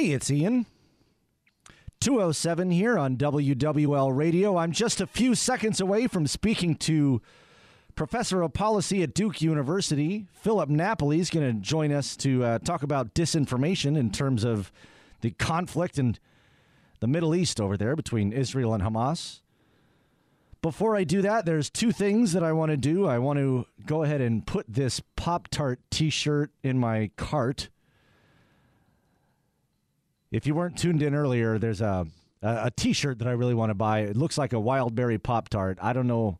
Hey, it's Ian. 207 here on WWL Radio. I'm just a few seconds away from speaking to Professor of Policy at Duke University. Philip Napoli is going to join us to uh, talk about disinformation in terms of the conflict in the Middle East over there between Israel and Hamas. Before I do that, there's two things that I want to do. I want to go ahead and put this Pop Tart t shirt in my cart if you weren't tuned in earlier, there's a a, a T-shirt that I really want to buy. It looks like a wild berry pop tart. I don't know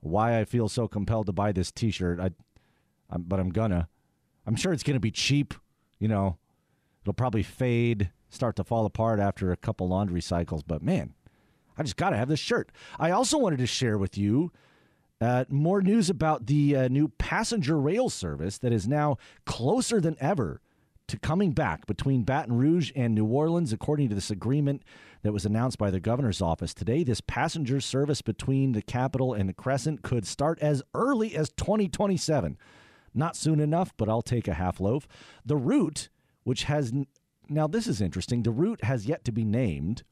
why I feel so compelled to buy this T-shirt. I, I'm, but I'm gonna. I'm sure it's gonna be cheap. You know, it'll probably fade, start to fall apart after a couple laundry cycles. But man, I just gotta have this shirt. I also wanted to share with you. Uh, more news about the uh, new passenger rail service that is now closer than ever to coming back between Baton Rouge and New Orleans, according to this agreement that was announced by the governor's office today. This passenger service between the capital and the Crescent could start as early as 2027. Not soon enough, but I'll take a half loaf. The route, which has now this is interesting, the route has yet to be named.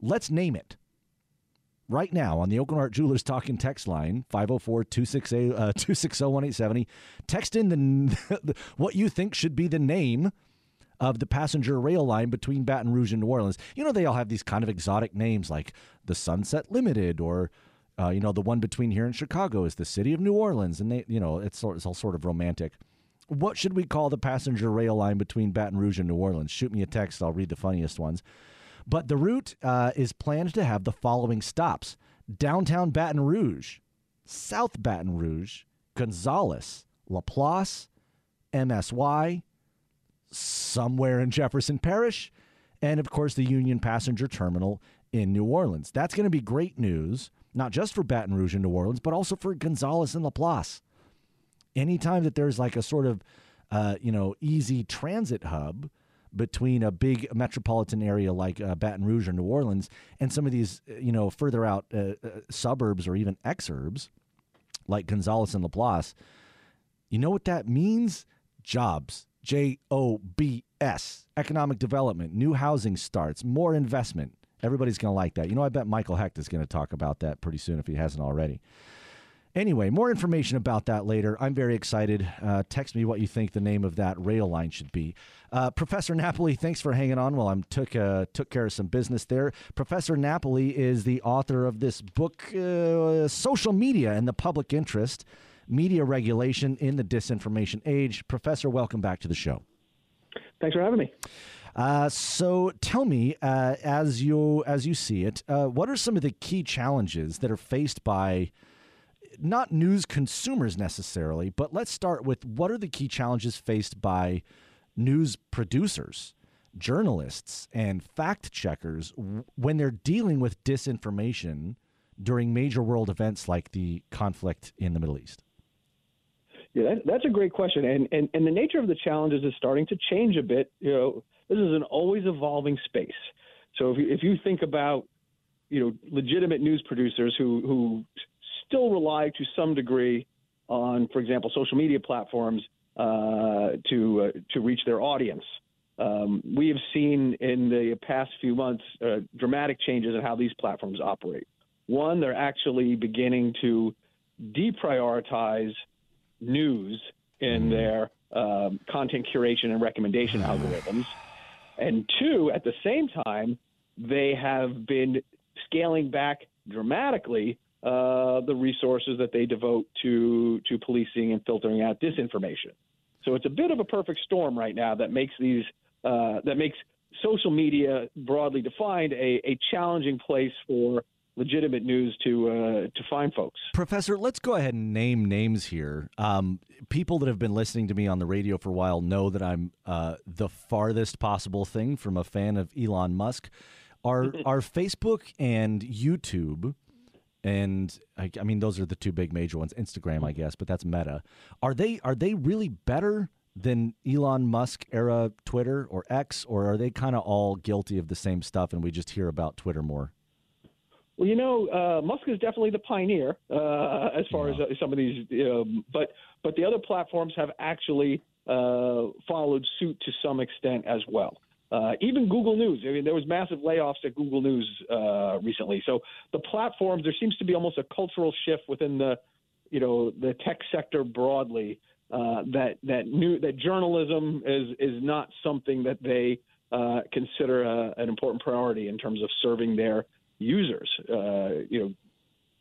Let's name it right now on the Aucoin Hart Jewelers talking text line 504 260 1870 text in the what you think should be the name of the passenger rail line between Baton Rouge and New Orleans. You know they all have these kind of exotic names like the Sunset Limited or uh, you know the one between here and Chicago is the City of New Orleans and they you know it's, it's all sort of romantic. What should we call the passenger rail line between Baton Rouge and New Orleans? Shoot me a text, I'll read the funniest ones. But the route uh, is planned to have the following stops downtown Baton Rouge, South Baton Rouge, Gonzales, Laplace, MSY, somewhere in Jefferson Parish, and of course the Union Passenger Terminal in New Orleans. That's going to be great news, not just for Baton Rouge and New Orleans, but also for Gonzales and Laplace. Anytime that there's like a sort of, uh, you know, easy transit hub, between a big metropolitan area like uh, Baton Rouge or New Orleans and some of these, uh, you know, further out uh, uh, suburbs or even exurbs like Gonzales and Laplace. You know what that means? Jobs. J O B S. Economic development, new housing starts, more investment. Everybody's going to like that. You know, I bet Michael Hecht is going to talk about that pretty soon if he hasn't already. Anyway, more information about that later. I'm very excited. Uh, text me what you think the name of that rail line should be. Uh, Professor Napoli, thanks for hanging on while I took uh, took care of some business there. Professor Napoli is the author of this book, uh, "Social Media and the Public Interest: Media Regulation in the Disinformation Age." Professor, welcome back to the show. Thanks for having me. Uh, so tell me, uh, as you as you see it, uh, what are some of the key challenges that are faced by not news consumers necessarily, but let's start with what are the key challenges faced by news producers, journalists, and fact checkers when they're dealing with disinformation during major world events like the conflict in the Middle East? Yeah, that, that's a great question, and, and and the nature of the challenges is starting to change a bit. You know, this is an always evolving space. So if you, if you think about you know legitimate news producers who who still rely to some degree on, for example, social media platforms uh, to uh, to reach their audience. Um, we have seen in the past few months uh, dramatic changes in how these platforms operate. One, they're actually beginning to deprioritize news in mm-hmm. their um, content curation and recommendation algorithms. And two, at the same time, they have been scaling back dramatically uh, the resources that they devote to to policing and filtering out disinformation. So it's a bit of a perfect storm right now that makes these uh, that makes social media broadly defined a, a challenging place for legitimate news to uh, to find folks. Professor, let's go ahead and name names here. Um, people that have been listening to me on the radio for a while know that I'm uh, the farthest possible thing from a fan of Elon Musk. Are are Facebook and YouTube, and I, I mean those are the two big major ones. Instagram, I guess, but that's Meta. Are they are they really better? than Elon Musk era Twitter or X, or are they kind of all guilty of the same stuff and we just hear about Twitter more? Well, you know, uh, Musk is definitely the pioneer uh, as far yeah. as uh, some of these, um, but but the other platforms have actually uh, followed suit to some extent as well. Uh, even Google News. I mean, there was massive layoffs at Google News uh, recently. So the platforms, there seems to be almost a cultural shift within the, you know, the tech sector broadly. that that new that journalism is is not something that they consider a, an important priority in terms of serving their users, uh, you know,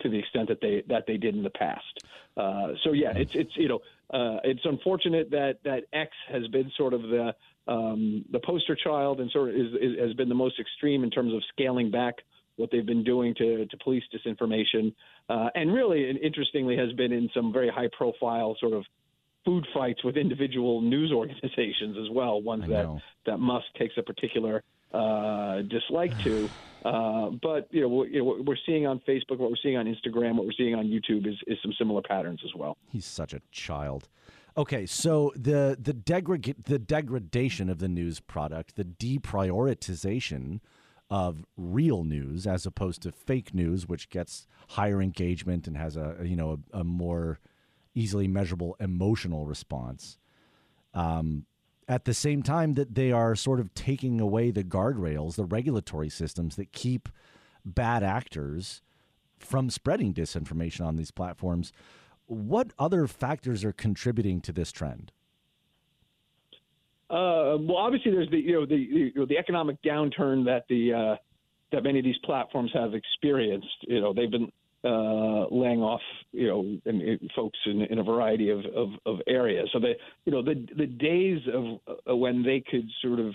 to the extent that they that they did in the past. Uh, so yeah, it's it's you know uh, it's unfortunate that that X has been sort of the um, the poster child and sort of is, is, has been the most extreme in terms of scaling back what they've been doing to to police disinformation, uh, and really and interestingly has been in some very high profile sort of food fights with individual news organizations as well, ones that that Musk takes a particular uh, dislike to. Uh, but you know, what, you know, what we're seeing on Facebook, what we're seeing on Instagram, what we're seeing on YouTube is, is some similar patterns as well. He's such a child. Okay, so the the degrad the degradation of the news product, the deprioritization of real news as opposed to fake news, which gets higher engagement and has a you know a, a more easily measurable emotional response. Um, at the same time that they are sort of taking away the guardrails, the regulatory systems that keep bad actors from spreading disinformation on these platforms. What other factors are contributing to this trend? Uh, well, obviously, there's the you know the you know, the economic downturn that the uh, that many of these platforms have experienced. You know, they've been uh, laying off, you know, folks in, in, a variety of, of, of, areas. So the, you know, the the days of uh, when they could sort of,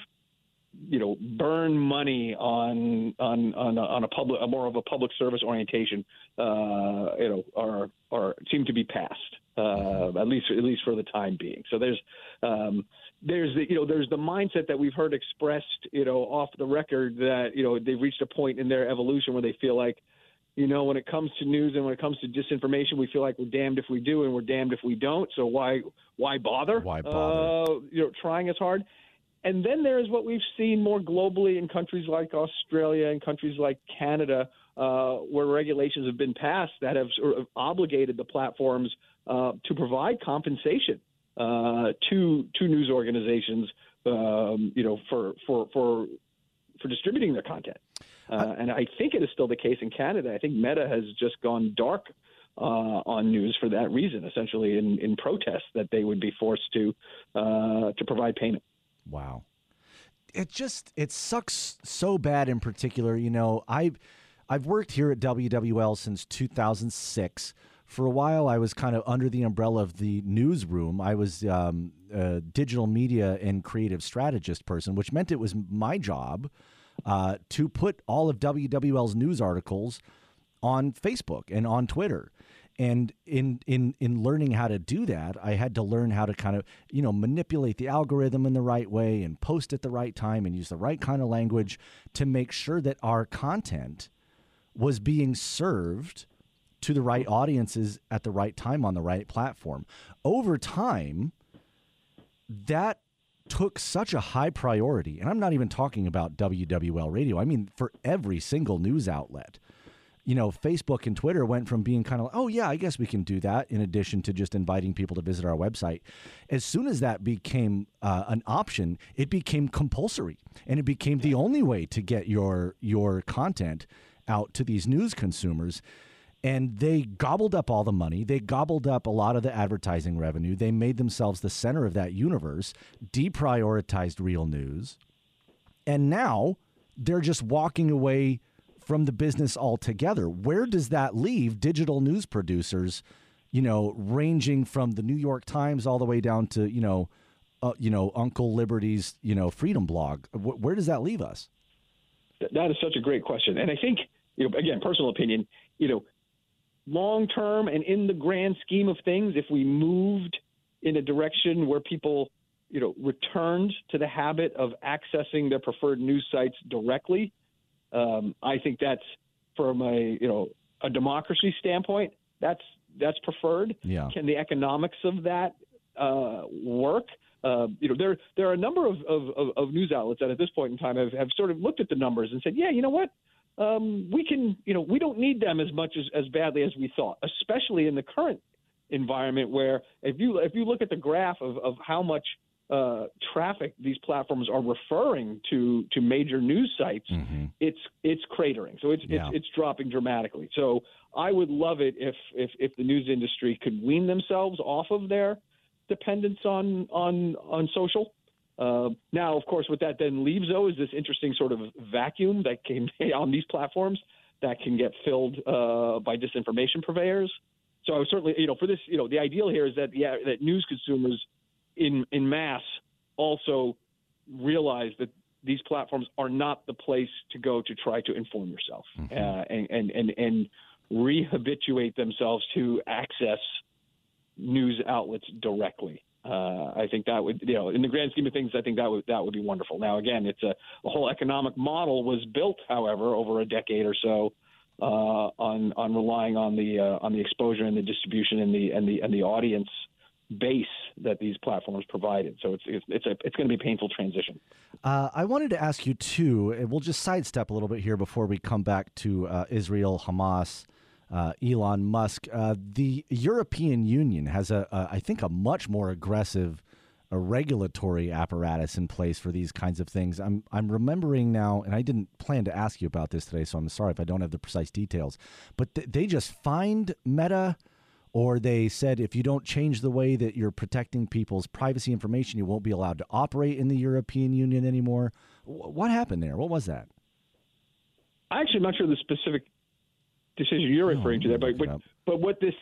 you know, burn money on on on a, on a public, a more of a public service orientation, uh, you know, are are seem to be past. Uh, at least at least for the time being. So there's um, there's the you know there's the mindset that we've heard expressed you know off the record that you know they've reached a point in their evolution where they feel like you know, when it comes to news and when it comes to disinformation, we feel like we're damned if we do and we're damned if we don't. So why why bother? Why bother? Uh, you know, trying as hard. And then there is what we've seen more globally in countries like Australia and countries like Canada, uh, where regulations have been passed that have sort of obligated the platforms uh, to provide compensation uh, to to news organizations, um, you know, for for for for distributing their content. Uh, and I think it is still the case in Canada. I think Meta has just gone dark uh, on news for that reason, essentially in, in protest that they would be forced to uh, to provide payment. Wow, it just it sucks so bad. In particular, you know, I've I've worked here at WWL since 2006. For a while, I was kind of under the umbrella of the newsroom. I was um, a digital media and creative strategist person, which meant it was my job uh, to put all of WWL's news articles on Facebook and on Twitter. And in in in learning how to do that, I had to learn how to kind of you know manipulate the algorithm in the right way and post at the right time and use the right kind of language to make sure that our content was being served to the right audiences at the right time on the right platform. Over time, that took such a high priority, and I'm not even talking about WWL radio, I mean, for every single news outlet. You know, Facebook and Twitter went from being kind of, oh, yeah, I guess we can do that, in addition to just inviting people to visit our website. As soon as that became uh, an option, it became compulsory, and it became the only way to get your your content out to these news consumers and they gobbled up all the money. They gobbled up a lot of the advertising revenue. They made themselves the center of that universe, deprioritized real news. And now they're just walking away from the business altogether. Where does that leave digital news producers, you know, ranging from the New York Times all the way down to, you know, uh, you know, Uncle Liberty's, you know, Freedom blog? where does that leave us? That is such a great question. And I think you know, again, personal opinion, you know, long term and in the grand scheme of things, if we moved in a direction where people, you know, returned to the habit of accessing their preferred news sites directly, um, I think that's from a you know a democracy standpoint, that's that's preferred. Yeah. Can the economics of that uh, work? Uh, you know, there there are a number of, of, of, news outlets that at this point in time have, have sort of looked at the numbers and said, yeah, you know what, um, we can, you know, we don't need them as much as, as badly as we thought, especially in the current environment where if you if you look at the graph of, of how much uh, traffic these platforms are referring to to major news sites, mm-hmm. it's it's cratering. So it's, yeah. it's it's dropping dramatically. So I would love it if if if the news industry could wean themselves off of their dependence on on on social. Uh, now, of course, what that then leaves though is this interesting sort of vacuum that came on these platforms that can get filled uh, by disinformation purveyors. So I was certainly, you know, for this, you know, the ideal here is that yeah, that news consumers in in mass also realize that these platforms are not the place to go to try to inform yourself mm-hmm. uh, and, and and and rehabituate themselves to access news outlets directly. Uh, I think that would, you know, in the grand scheme of things, I think that would that would be wonderful. Now, again, it's a, a whole economic model was built, however, over a decade or so uh, on on relying on the uh, on the exposure and the distribution and the and the and the audience base that these platforms provided. So it's it's it's, a, it's going to be a painful transition. Uh, I wanted to ask you too. And we'll just sidestep a little bit here before we come back to uh, Israel, Hamas. Uh, Elon Musk. Uh, the European Union has a, a, I think, a much more aggressive a regulatory apparatus in place for these kinds of things. I'm I'm remembering now, and I didn't plan to ask you about this today, so I'm sorry if I don't have the precise details. But th- they just fined Meta or they said if you don't change the way that you're protecting people's privacy information, you won't be allowed to operate in the European Union anymore. What happened there? What was that? I actually am not sure the specific decision you're oh, referring to there, but but, but what this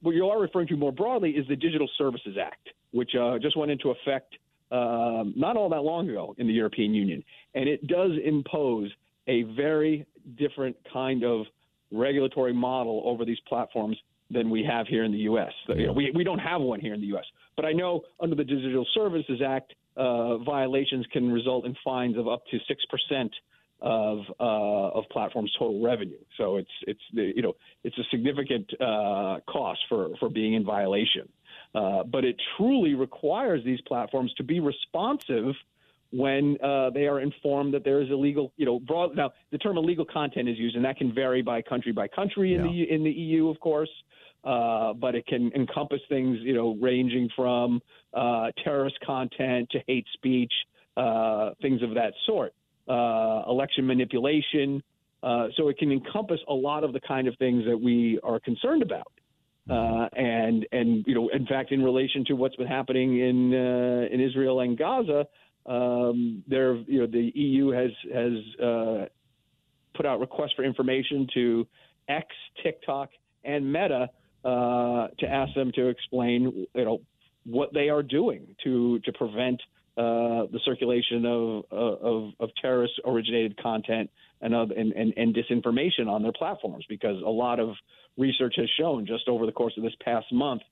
what you are referring to more broadly is the Digital Services Act, which uh, just went into effect um, not all that long ago in the European Union, and it does impose a very different kind of regulatory model over these platforms than we have here in the U.S. Yeah. You know, we, we don't have one here in the U.S. But I know under the Digital Services Act, uh, violations can result in fines of up to six percent of uh, of platforms' total revenue. So it's it's you know it's a significant uh, cost for for being in violation. Uh, but it truly requires these platforms to be responsive when uh, they are informed that there is illegal, you know, broad. Now, the term illegal content is used, and that can vary by country by country in yeah. the in the EU, of course. Uh, but it can encompass things, you know, ranging from uh, terrorist content to hate speech, uh, things of that sort, uh, election manipulation. Uh, so it can encompass a lot of the kind of things that we are concerned about. and and you know, in fact, in relation to what's been happening in in Israel and Gaza, um, there, you know, the EU has has put out requests for information to X, TikTok, and Meta uh, to ask them to explain, you know, what they are doing to to prevent uh, the circulation of, of, of terrorist originated content and, of, and, and, and disinformation on their platforms because a lot of research has shown just over the course of this past month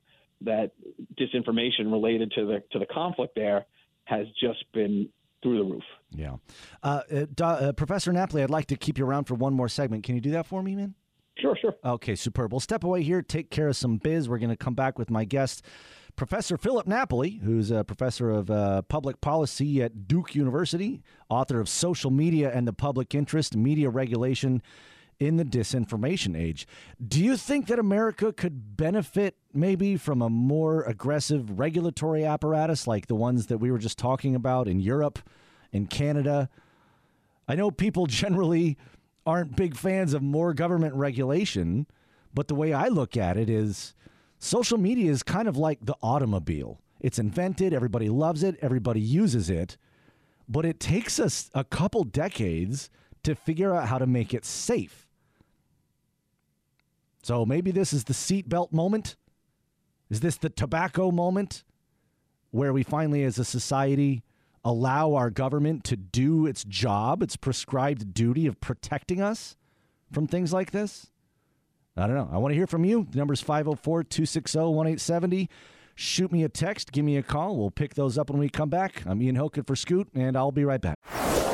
that disinformation related to the to the conflict there has just been through the roof. Yeah, uh, uh, uh Professor Napoli, I'd like to keep you around for one more segment. Can you do that for me, man? Sure, sure. Okay, superb. We'll step away here, take care of some biz. We're going to come back with my guest, Professor Philip Napoli, who's a professor of uh, public policy at Duke University, author of Social Media and the Public Interest, Media Regulation in the Disinformation Age. Do you think that America could benefit maybe from a more aggressive regulatory apparatus like the ones that we were just talking about in Europe, in Canada? I know people generally aren't big fans of more government regulation, but the way I look at it is social media is kind of like the automobile. It's invented, everybody loves it, everybody uses it, but it takes us a couple decades to figure out how to make it safe. So maybe this is the seatbelt moment. Is this the tobacco moment where we finally, as a society, allow our government to do its job, its prescribed duty of protecting us from things like this? I don't know. I want to hear from you. The number is 504 260 1870. Shoot me a text, give me a call. We'll pick those up when we come back. I'm Ian Hoch in for Scoot, and I'll be right back.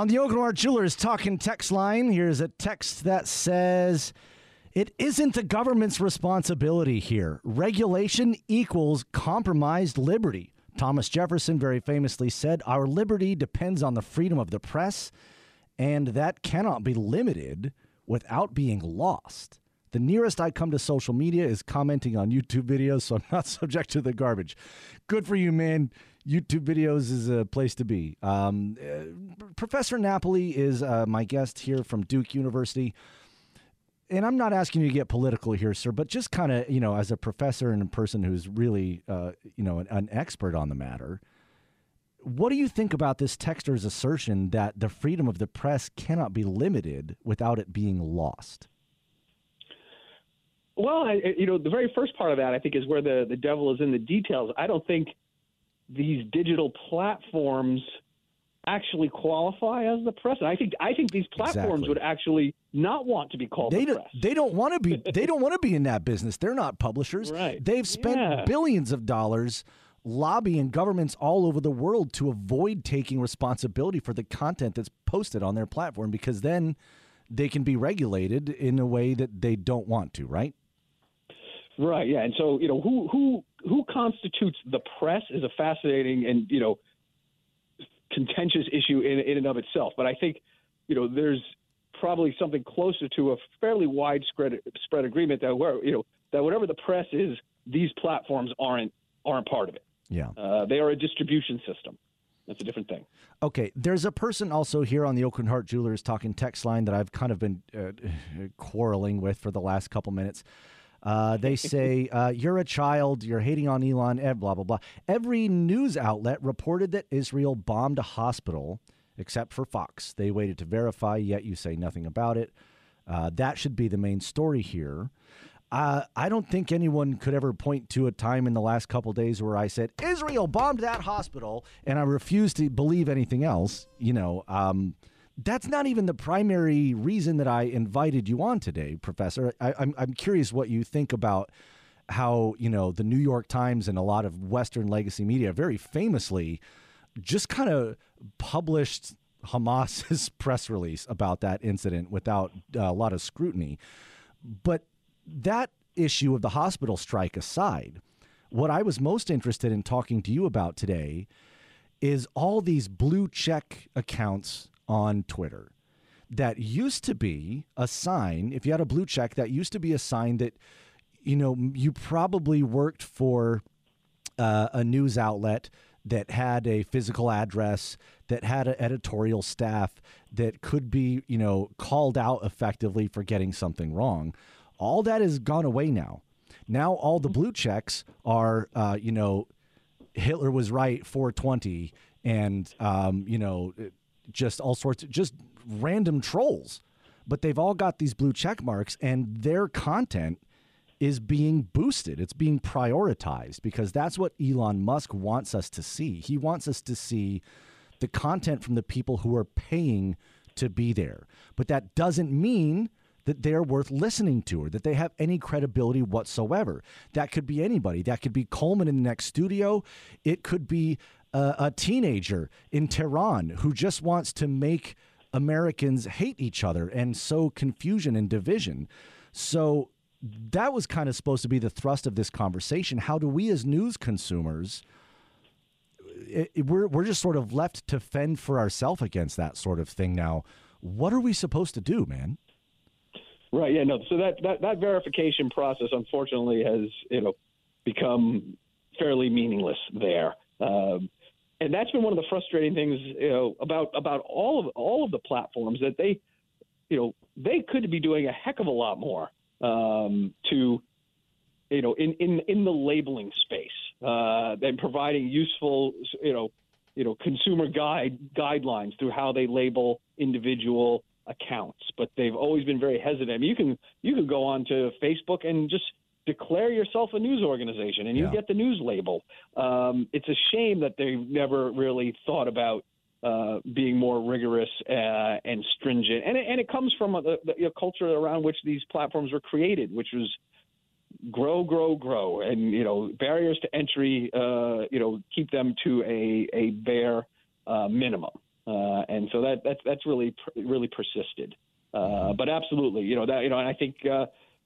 On the Aucoin Hart Jewelers talking text line, here's a text that says, It isn't the government's responsibility here. Regulation equals compromised liberty. Thomas Jefferson very famously said, Our liberty depends on the freedom of the press, and that cannot be limited without being lost. The nearest I come to social media is commenting on YouTube videos, so I'm not subject to the garbage. Good for you, man. YouTube videos is a place to be. Um, uh, Professor Napoli is uh, my guest here from Duke University. And I'm not asking you to get political here, sir, but just kind of, you know, as a professor and a person who's really, uh, you know, an, an expert on the matter, what do you think about this texter's assertion that the freedom of the press cannot be limited without it being lost? Well, I, you know, the very first part of that, I think, is where the, the devil is in the details. I don't think – these digital platforms actually qualify as the press. And I think I think these platforms Exactly. would actually not want to be called They the don't. press. They don't want to be. They don't want to be in that business. They're not publishers. Right. They've spent Yeah. billions of dollars lobbying governments all over the world to avoid taking responsibility for the content that's posted on their platform because then they can be regulated in a way that they don't want to. Right. Right. Yeah. And so you know who who who constitutes the press is a fascinating and you know contentious issue in in and of itself. But I think you know there's probably something closer to a fairly widespread spread agreement that where you know that whatever the press is, these platforms aren't aren't part of it. Yeah. Uh, they are a distribution system. That's a different thing. Okay, there's a person also here on the Aucoin Hart Jewelers talking text line that I've kind of been uh, quarreling with for the last couple minutes. Uh, they say, uh, You're a child, you're hating on Elon, eh, blah, blah, blah. Every news outlet reported that Israel bombed a hospital, except for Fox. They waited to verify, yet you say nothing about it. Uh, that should be the main story here. Uh, I don't think anyone could ever point to a time in the last couple days where I said Israel bombed that hospital, and I refuse to believe anything else. You know, um, that's not even the primary reason that I invited you on today, Professor. I, I'm I'm curious what you think about how you know the New York Times and a lot of Western legacy media very famously just kind of published Hamas's press release about that incident without uh, a lot of scrutiny. But that issue of the hospital strike aside, what I was most interested in talking to you about today is all these blue check accounts on Twitter that used to be a sign, if you had a blue check, that used to be a sign that, you know, you probably worked for uh, a news outlet that had a physical address, that had an editorial staff, that could be, you know, called out effectively for getting something wrong. All that has gone away now. Now all the blue checks are, uh, you know, Hitler was right 420 and um, you know just all sorts of just random trolls but they've all got these blue check marks and their content is being boosted it's being prioritized because that's what Elon Musk wants us to see he wants us to see the content from the people who are paying to be there but that doesn't mean that they're worth listening to or that they have any credibility whatsoever. That could be anybody. That could be Coleman in the next studio. It could be a, a teenager in Tehran who just wants to make Americans hate each other and sow confusion and division. So that was kind of supposed to be the thrust of this conversation. How do we as news consumers it, it- we're we're just sort of left to fend for ourselves against that sort of thing now. What are we supposed to do, man? Right. Yeah. No. So that that, that verification process, unfortunately, has you know become fairly meaningless there. Um, and that's been one of the frustrating things, you know, about about all of all of the platforms that they you know, they could be doing a heck of a lot more um, to, you know, in, in, in the labeling space uh, and providing useful, you know, you know, consumer guide guidelines through how they label individual accounts. But they've always been very hesitant. I mean, you can you can go on to Facebook and just declare yourself a news organization and you Yeah. get the news label. Um, it's a shame that they've never really thought about uh, being more rigorous uh, and stringent. And it, and it comes from the, the you know, culture around which these platforms were created, which was grow, grow, grow, and you know barriers to entry. Uh, you know, keep them to a a bare uh, minimum. Uh, and so that that's that's really really persisted. Uh, but absolutely, you know that you know, and I think.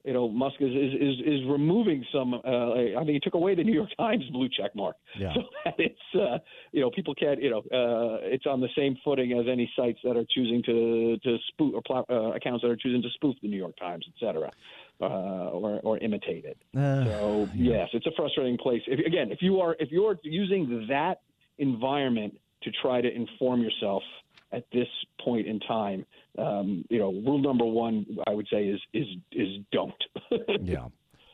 You know, Musk is, is, is, is removing some. Uh, I mean, he took away the New York Times blue check mark, Yeah. so that it's uh, you know people can't you know uh, it's on the same footing as any sites that are choosing to to spoof or uh, accounts that are choosing to spoof the New York Times, et cetera, uh, or or imitate it. Uh, So yes, it's a frustrating place. If, again, if you are if you are using that environment to try to inform yourself at this point in time, um, you know, rule number one, I would say is is is don't. yeah.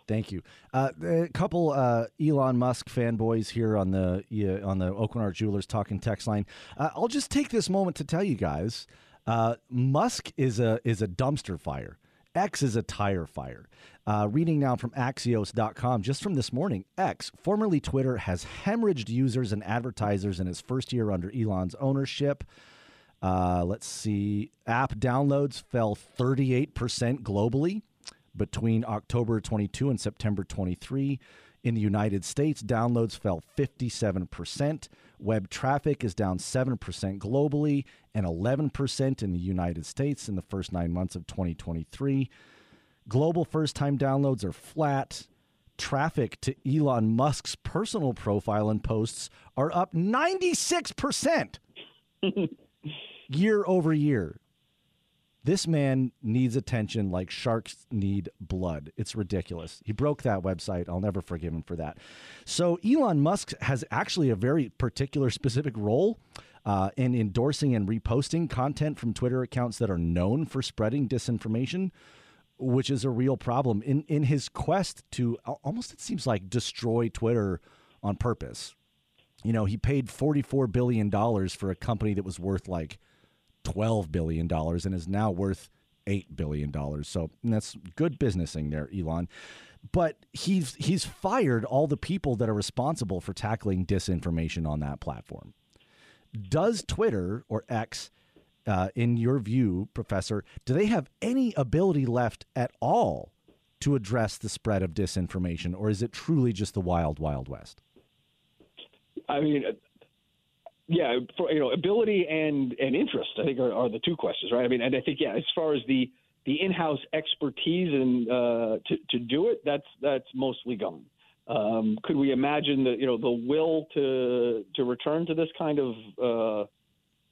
Thank you. Uh, a couple uh, Elon Musk fanboys here on the yeah, on the Aucoin Hart Jewelers talking text line. Uh, I'll just take this moment to tell you guys, uh, Musk is a is a dumpster fire. X is a tire fire. Uh, reading now from Axios.com, just from this morning, X, formerly Twitter, has hemorrhaged users and advertisers in its first year under Elon's ownership. Uh, let's see. App downloads fell 38% globally between October 22 and September 23. In the United States, downloads fell 57%. Web traffic is down 7% globally and 11% in the United States in the first nine months of 2023. Global first time downloads are flat. Traffic to Elon Musk's personal profile and posts are up 96% year over year. This man needs attention like sharks need blood. It's ridiculous. He broke that website. I'll never forgive him for that. So, Elon Musk has actually a very particular, specific role uh, in endorsing and reposting content from Twitter accounts that are known for spreading disinformation, which is a real problem. In, in his quest to almost, it seems like, destroy Twitter on purpose. You know, he paid $44 billion for a company that was worth like $12 billion and is now worth $8 billion. So that's good businessing there, Elon. But he's he's fired all the people that are responsible for tackling disinformation on that platform. Does Twitter or X, uh, in your view, Professor, do they have any ability left at all to address the spread of disinformation, or is it truly just the wild, wild west? I mean, uh, yeah, for, you know, ability and and interest, I think are, are the two questions, right? I mean, and I think yeah, as far as the the in-house expertise and uh, to to do it, that's that's mostly gone. Um, could we imagine the you know the will to to return to this kind of uh,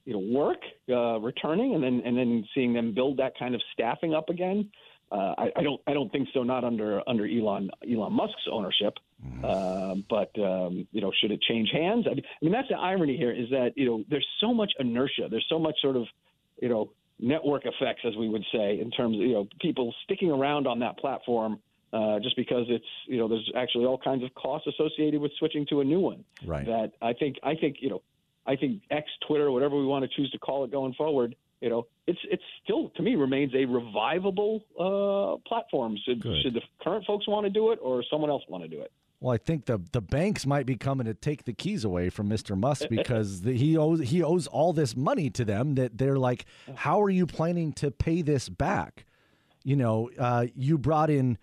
you know work uh, returning and then and then seeing them build that kind of staffing up again? Uh, I, I don't I don't think so. Not under under Elon Elon Musk's ownership. Uh, but um, you know, should it change hands? I mean, I mean, that's the irony here is that you know there's so much inertia. There's so much sort of you know network effects, as we would say, in terms of you know people sticking around on that platform uh, just because it's you know there's actually all kinds of costs associated with switching to a new one. Right. That I think I think you know I think X, Twitter, whatever we want to choose to call it going forward. You know, it's it's still to me remains a revivable uh, platform. Should, should the current folks want to do it, or someone else want to do it? Well, I think the the banks might be coming to take the keys away from Mr. Musk because the, he owes he owes all this money to them that they're like, how are you planning to pay this back? You know, uh, you brought in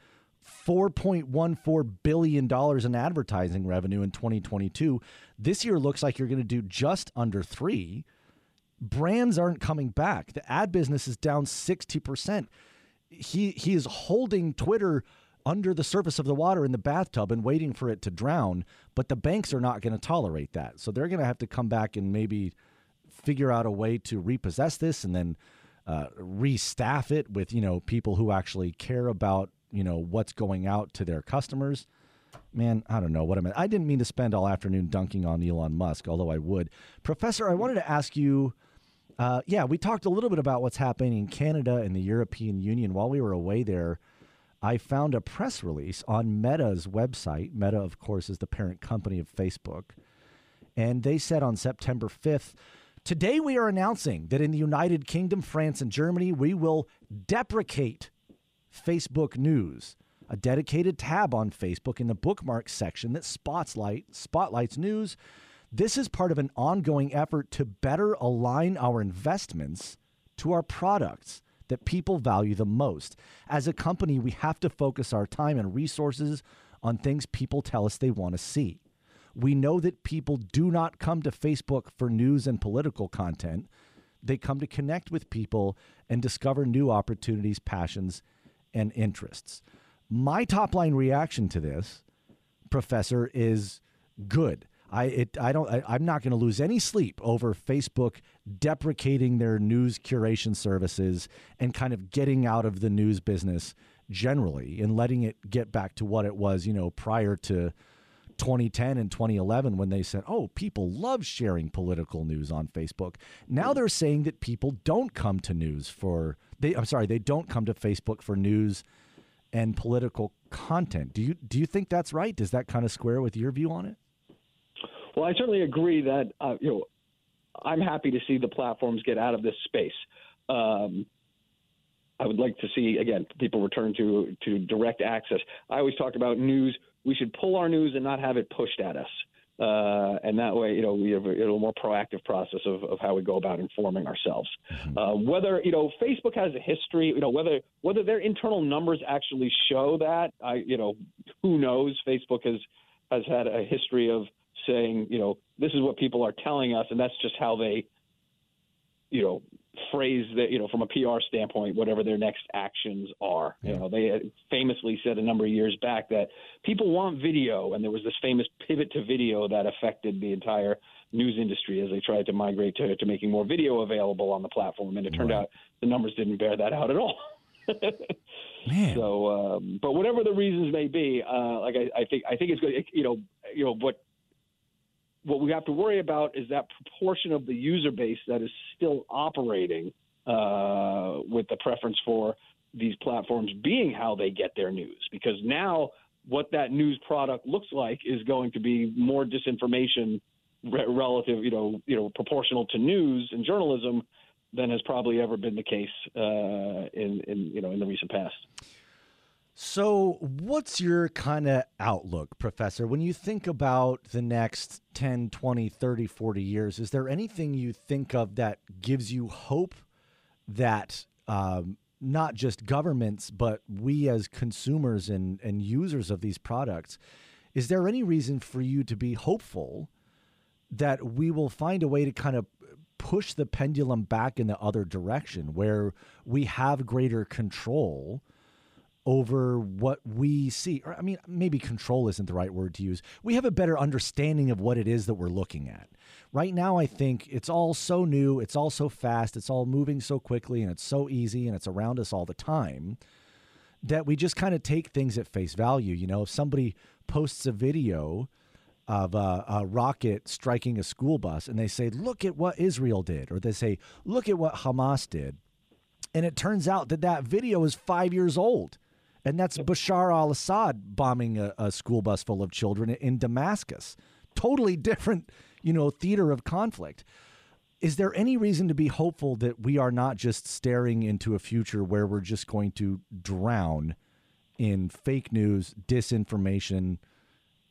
four point one four billion dollars in advertising revenue in 2022. This year looks like you're going to do just under three. Brands aren't coming back. The ad business is down sixty percent. He he is holding Twitter under the surface of the water in the bathtub and waiting for it to drown. But the banks are not going to tolerate that. So they're going to have to come back and maybe figure out a way to repossess this and then uh, restaff it with you know people who actually care about you know what's going out to their customers. Man, I don't know what I meant. I didn't mean to spend all afternoon dunking on Elon Musk, although I would. Professor, I wanted to ask you Uh, yeah, we talked a little bit about what's happening in Canada and the European Union while we were away there. I found a press release on Meta's website. Meta, of course, is the parent company of Facebook. And they said on September 5th, Today we are announcing that in the United Kingdom, France, and Germany, we will deprecate Facebook News, a dedicated tab on Facebook in the bookmarks section that spotlight, spotlights news. This is part of an ongoing effort to better align our investments to our products that people value the most. As a company, we have to focus our time and resources on things people tell us they want to see. We know that people do not come to Facebook for news and political content. They come to connect with people and discover new opportunities, passions, and interests. My top line reaction to this, Professor, is good. I it I don't I, am not going to lose any sleep over Facebook deprecating their news curation services and kind of getting out of the news business generally and letting it get back to what it was, you know, prior to 2010 and 2011 when they said, "Oh, people love sharing political news on Facebook." Now they're saying that people don't come to news for they I'm sorry, they don't come to Facebook for news and political content. Do you do you think that's right? Does that kind of square with your view on it? Well, I certainly agree that uh, you know I'm happy to see the platforms get out of this space. Um, I would like to see again people return to to direct access. I always talk about news. We should pull our news and not have it pushed at us. Uh, and that way, you know, we have a, a more proactive process of, of how we go about informing ourselves. Mm-hmm. Uh, whether you know Facebook has a history, you know, whether whether their internal numbers actually show that, I, you know, who knows? Facebook has has had a history of saying, you know, this is what people are telling us, and that's just how they, you know, phrase that, you know, from a PR standpoint, whatever their next actions are. Yeah. You know, they famously said a number of years back that people want video, and there was this famous pivot to video that affected the entire news industry as they tried to migrate to, to making more video available on the platform, and it turned right. out the numbers didn't bear that out at all. Man. So, um, but whatever the reasons may be, uh, like I, I think, I think it's good. You know, you know what what we have to worry about is that proportion of the user base that is still operating uh, with the preference for these platforms being how they get their news. Because now, what that news product looks like is going to be more disinformation re- relative, you know, you know, proportional to news and journalism than has probably ever been the case uh, in, in you know in the recent past. So, what's your kind of outlook, Professor? When you think about the next 10, 20, 30, 40 years, is there anything you think of that gives you hope that um, not just governments, but we as consumers and, and users of these products, is there any reason for you to be hopeful that we will find a way to kind of push the pendulum back in the other direction where we have greater control? Over what we see. Or, I mean, maybe control isn't the right word to use. We have a better understanding of what it is that we're looking at. Right now, I think it's all so new, it's all so fast, it's all moving so quickly, and it's so easy, and it's around us all the time that we just kind of take things at face value. You know, if somebody posts a video of a, a, rocket striking a school bus and they say, look at what Israel did, or they say, look at what Hamas did. And it turns out that that video is five years old and that's Bashar al Assad bombing a, a, school bus full of children in Damascus. Totally different, you know, theater of conflict. Is there any reason to be hopeful that we are not just staring into a future where we're just going to drown in fake news, disinformation,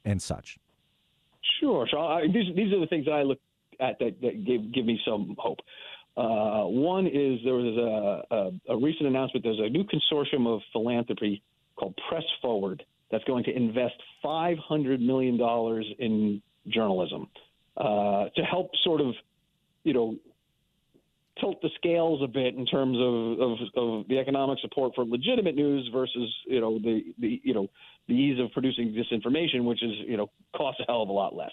and such? Sure. So I, these, these are the things I look at that, that give, give me some hope. Uh, one is there was a, a, a, recent announcement. There's a new consortium of philanthropy called Press Forward that's going to invest $500 million in journalism uh, to help sort of, you know, tilt the scales a bit in terms of, of, of, the economic support for legitimate news versus, you know, the, the, you know, the ease of producing disinformation, which is, you know, costs a hell of a lot less.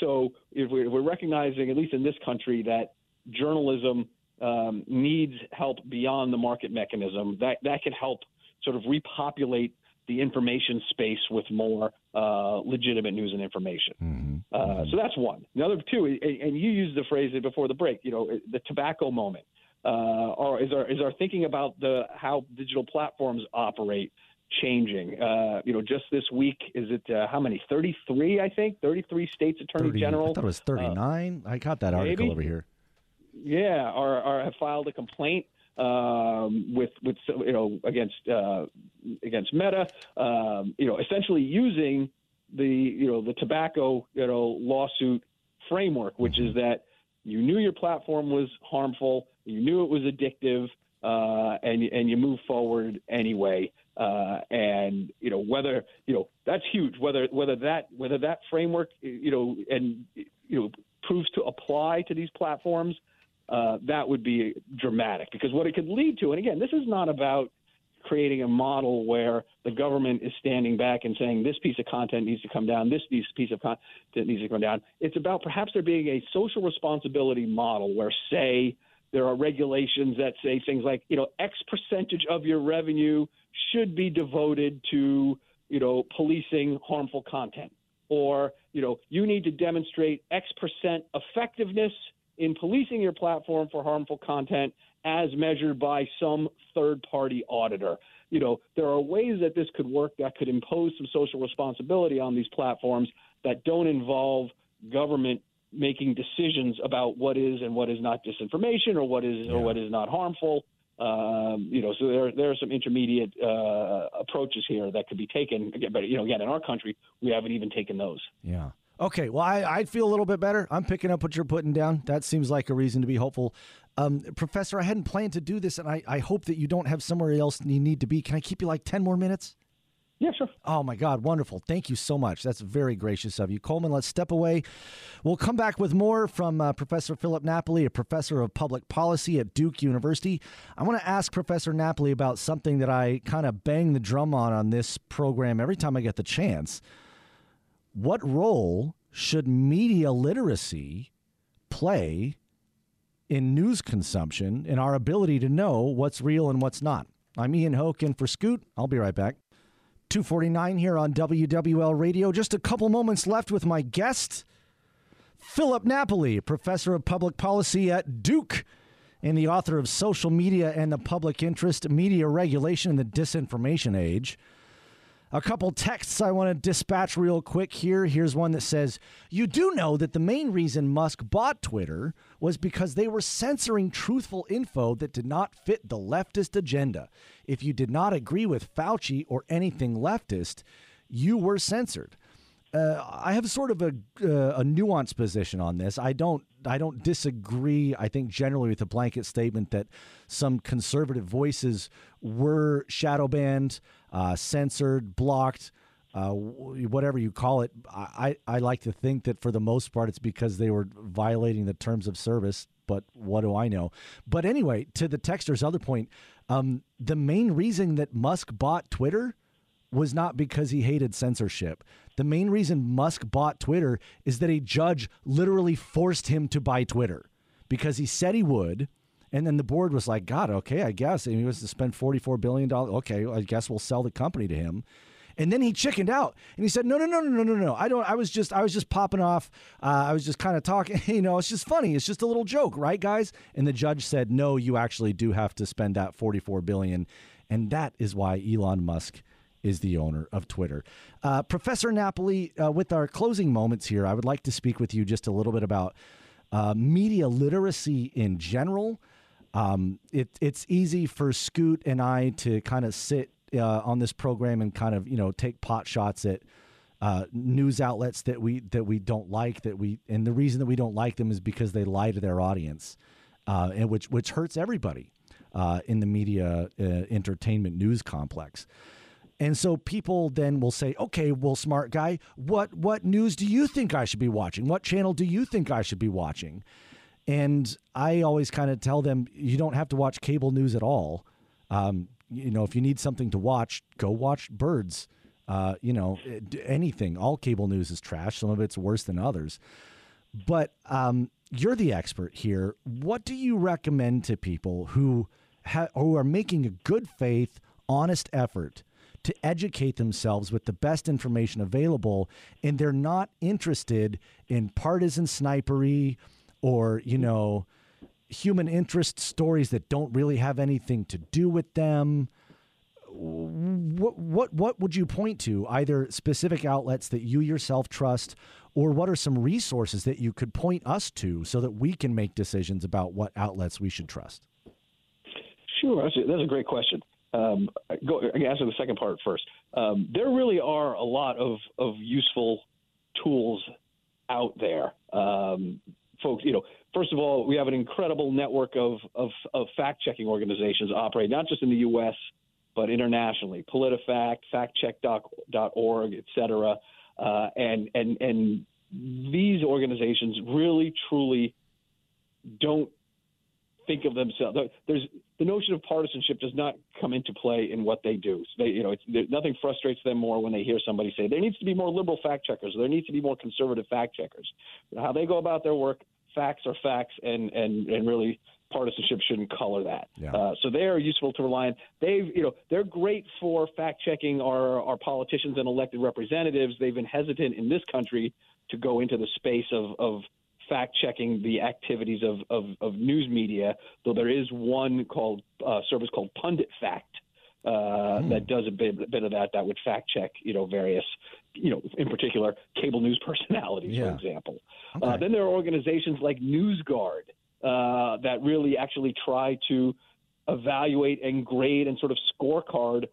So if we're, recognizing, at least in this country, that journalism um, needs help beyond the market mechanism. That that can help sort of repopulate the information space with more uh, legitimate news and information. Mm-hmm. Uh, mm-hmm. so that's one. The other two, and you used the phrase before the break. You know, the tobacco moment, uh, or is our is our thinking about the how digital platforms operate changing? Uh, you know, just this week, is it uh, how many? Thirty three, I think. Thirty three states attorney 30, general. I thought it was thirty nine. I got that article maybe? over here. Yeah, or, or have filed a complaint um, with with you know against uh, against Meta, um, you know, essentially using the you know the tobacco you know lawsuit framework, which is that you knew your platform was harmful, you knew it was addictive, uh, and and you move forward anyway. Uh, and you know whether you know that's huge. Whether whether that whether that framework you know and you know proves to apply to these platforms uh, that would be dramatic because what it could lead to, and again, this is not about creating a model where the government is standing back and saying this piece of content needs to come down, this piece of content needs to come down. It's about perhaps there being a social responsibility model where, say, there are regulations that say things like, you know, X percentage of your revenue should be devoted to, you know, policing harmful content. Or, you know, you need to demonstrate X percent effectiveness in policing your platform for harmful content as measured by some third party auditor. You know, there are ways that this could work that could impose some social responsibility on these platforms that don't involve government making decisions about what is and what is not disinformation or what is yeah. or what is not harmful. Um, you know, so there there are some intermediate uh, approaches here that could be taken. But you know, again, in our country, we haven't even taken those. Yeah. Okay, well, I, I feel a little bit better. I'm picking up what you're putting down. That seems like a reason to be hopeful. Um, Professor, I hadn't planned to do this, and I, I hope that you don't have somewhere else you need to be. Can I keep you like 10 more minutes? Yeah, sure. Oh, my God. Wonderful. Thank you so much. That's very gracious of you. Coleman, let's step away. We'll come back with more from uh, Professor Philip Napoli, a professor of public policy at Duke University. I want to ask Professor Napoli about something that I kind of bang the drum on on this program every time I get the chance. What role should media literacy play in news consumption and our ability to know what's real and what's not? I'm Ian Hoch in for Scoot. I'll be right back. 249 here on WWL Radio. Just a couple moments left with my guest, Philip Napoli, professor of public policy at Duke and the author of Social Media and the Public Interest Media Regulation in the Disinformation Age. A couple texts I want to dispatch real quick here. Here's one that says You do know that the main reason Musk bought Twitter was because they were censoring truthful info that did not fit the leftist agenda. If you did not agree with Fauci or anything leftist, you were censored. Uh, I have sort of a uh, a nuanced position on this. I don't I don't disagree. I think generally with the blanket statement that some conservative voices were shadow banned uh, censored, blocked, uh, whatever you call it. I, I like to think that for the most part it's because they were violating the terms of service, but what do I know? But anyway, to the texter's other point, um, the main reason that Musk bought Twitter was not because he hated censorship. The main reason Musk bought Twitter is that a judge literally forced him to buy Twitter because he said he would and then the board was like, God, okay, I guess. And he was to spend $44 billion. Okay, I guess we'll sell the company to him. And then he chickened out and he said, "No, no, no, no, no, no, no. I don't. I was just, I was just popping off. Uh, I was just kind of talking. You know, it's just funny. It's just a little joke, right, guys?" And the judge said, "No, you actually do have to spend that forty-four billion, and that is why Elon Musk is the owner of Twitter." Uh, Professor Napoli, uh, with our closing moments here, I would like to speak with you just a little bit about uh, media literacy in general. Um, it, it's easy for Scoot and I to kind of sit uh, on this program and kind of you know take pot shots at uh, news outlets that we that we don't like that we and the reason that we don't like them is because they lie to their audience, uh, and which which hurts everybody uh, in the media uh, entertainment news complex. And so people then will say, "Okay, well, smart guy, what what news do you think I should be watching? What channel do you think I should be watching?" And I always kind of tell them, you don't have to watch cable news at all. Um, you know, if you need something to watch, go watch Birds. Uh, you know, anything. All cable news is trash. Some of it's worse than others. But um, you're the expert here. What do you recommend to people who ha- who are making a good faith, honest effort to educate themselves with the best information available, and they're not interested in partisan snipery or, you know, human interest stories that don't really have anything to do with them. What what what would you point to either specific outlets that you yourself trust or what are some resources that you could point us to so that we can make decisions about what outlets we should trust? Sure that's a, that's a great question. Um, go I can answer the second part first. Um, there really are a lot of of useful tools out there. Um, folks you know first of all we have an incredible network of of, of fact checking organizations operate not just in the us but internationally, PolitiFact, FactCheck.org, et cetera. Uh, and, and, and these organizations really, truly don't think of themselves. There's the notion of partisanship does not come into play in what they do. So they, you know, nothing frustrates them more when they hear somebody say there needs to be more liberal fact checkers, there needs to be more conservative fact checkers. How they go about their work, facts are facts, and and and really partisanship shouldn't color that. Yeah. Uh, so they are useful to rely on. They've, you know, they're great for fact checking our, our politicians and elected representatives. They've been hesitant in this country to go into the space of, of fact checking the activities of, of, of, news media, though there is one called uh, service called Pundit Fact. Uh, hmm. That does a bit, a bit of that. That would fact check, you know, various, you know, in particular, cable news personalities, yeah. for example. Uh, then there are organizations like NewsGuard uh, that really actually try to evaluate and grade and sort of scorecard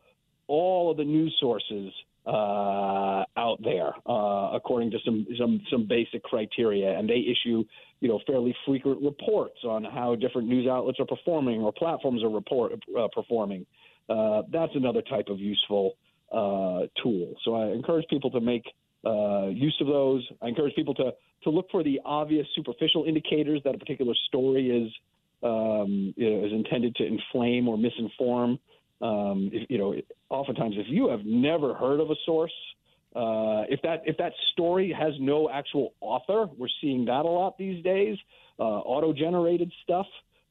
all of the news sources uh, out there uh, according to some, some some basic criteria, and they issue you know fairly frequent reports on how different news outlets are performing or platforms are report uh, performing. Uh, that's another type of useful uh, tool. So I encourage people to make uh, use of those. I encourage people to to look for the obvious superficial indicators that a particular story is um, you know, is intended to inflame or misinform. Um, if, you know, oftentimes if you have never heard of a source, uh, if that if that story has no actual author, we're seeing that a lot these days. Uh, auto-generated stuff.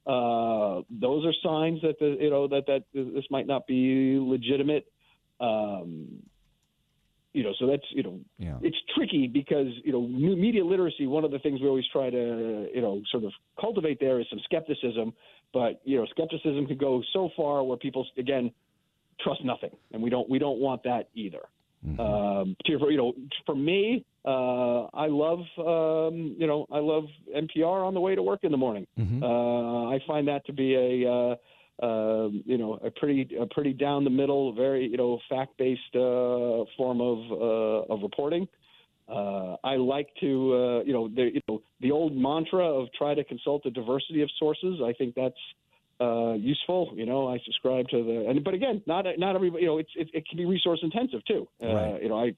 Uh, those are signs that the you know that that this might not be legitimate. Um, you know, so that's you know, yeah. it's tricky because you know, media literacy. One of the things we always try to you know sort of cultivate there is some skepticism, but you know, skepticism can go so far where people again trust nothing, and we don't we don't want that either. Mm-hmm. Um, to, you know, for me, uh, I love um, you know I love NPR on the way to work in the morning. Mm-hmm. Uh, I find that to be a uh, uh, you know, a pretty a pretty down the middle, very you know fact based uh, form of uh, of reporting. Uh, I like to uh, you know the you know the old mantra of try to consult a diversity of sources. I think that's uh, useful. You know, I subscribe to the and but again, not not every you know it's it, it can be resource intensive too. Right. You know, I.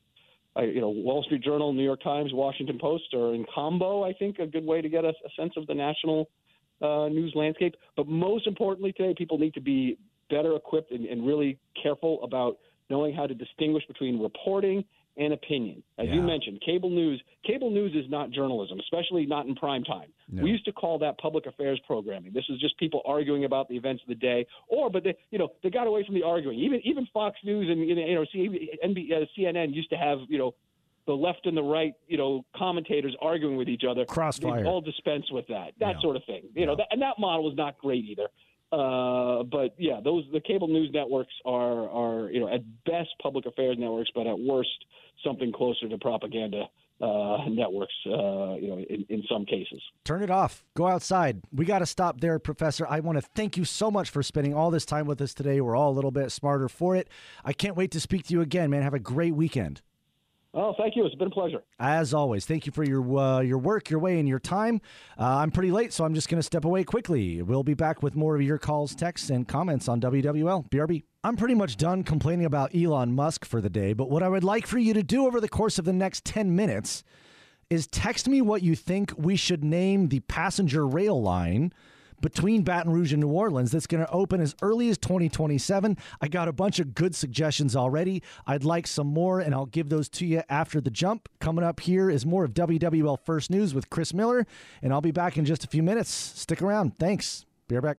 I, you know, Wall Street Journal, New York Times, Washington Post are in combo. I think a good way to get a, a sense of the national uh, news landscape. But most importantly today, people need to be better equipped and, and really careful about knowing how to distinguish between reporting and opinion. As yeah. you mentioned, cable news cable news is not journalism, especially not in prime time. No. We used to call that public affairs programming. This is just people arguing about the events of the day, or but they you know they got away from the arguing. Even even Fox News and you know CNN uh, used to have you know the left and the right, you know, commentators arguing with each other. Crossfire. They all dispense with that, that yeah. sort of thing. You yeah. know, that, and that model was not great either. Uh, but yeah, those the cable news networks are are you know at best public affairs networks, but at worst something closer to propaganda uh, networks, uh, you know, in, in some cases. Turn it off. Go outside. We got to stop there, Professor. I want to thank you so much for spending all this time with us today. We're all a little bit smarter for it. I can't wait to speak to you again, man. Have a great weekend. Oh, thank you. It's been a pleasure. As always, thank you for your uh, your work, your way, and your time. Uh, I'm pretty late, so I'm just going to step away quickly. We'll be back with more of your calls, texts, and comments on WWL. BRB. I'm pretty much done complaining about Elon Musk for the day, but what I would like for you to do over the course of the next 10 minutes is text me what you think we should name the passenger rail line between Baton Rouge and New Orleans that's going to open as early as 2027. I got a bunch of good suggestions already. I'd like some more, and I'll give those to you after the jump. Coming up here is more of WWL First News with Chris Miller, and I'll be back in just a few minutes. Stick around. Thanks. Be right back.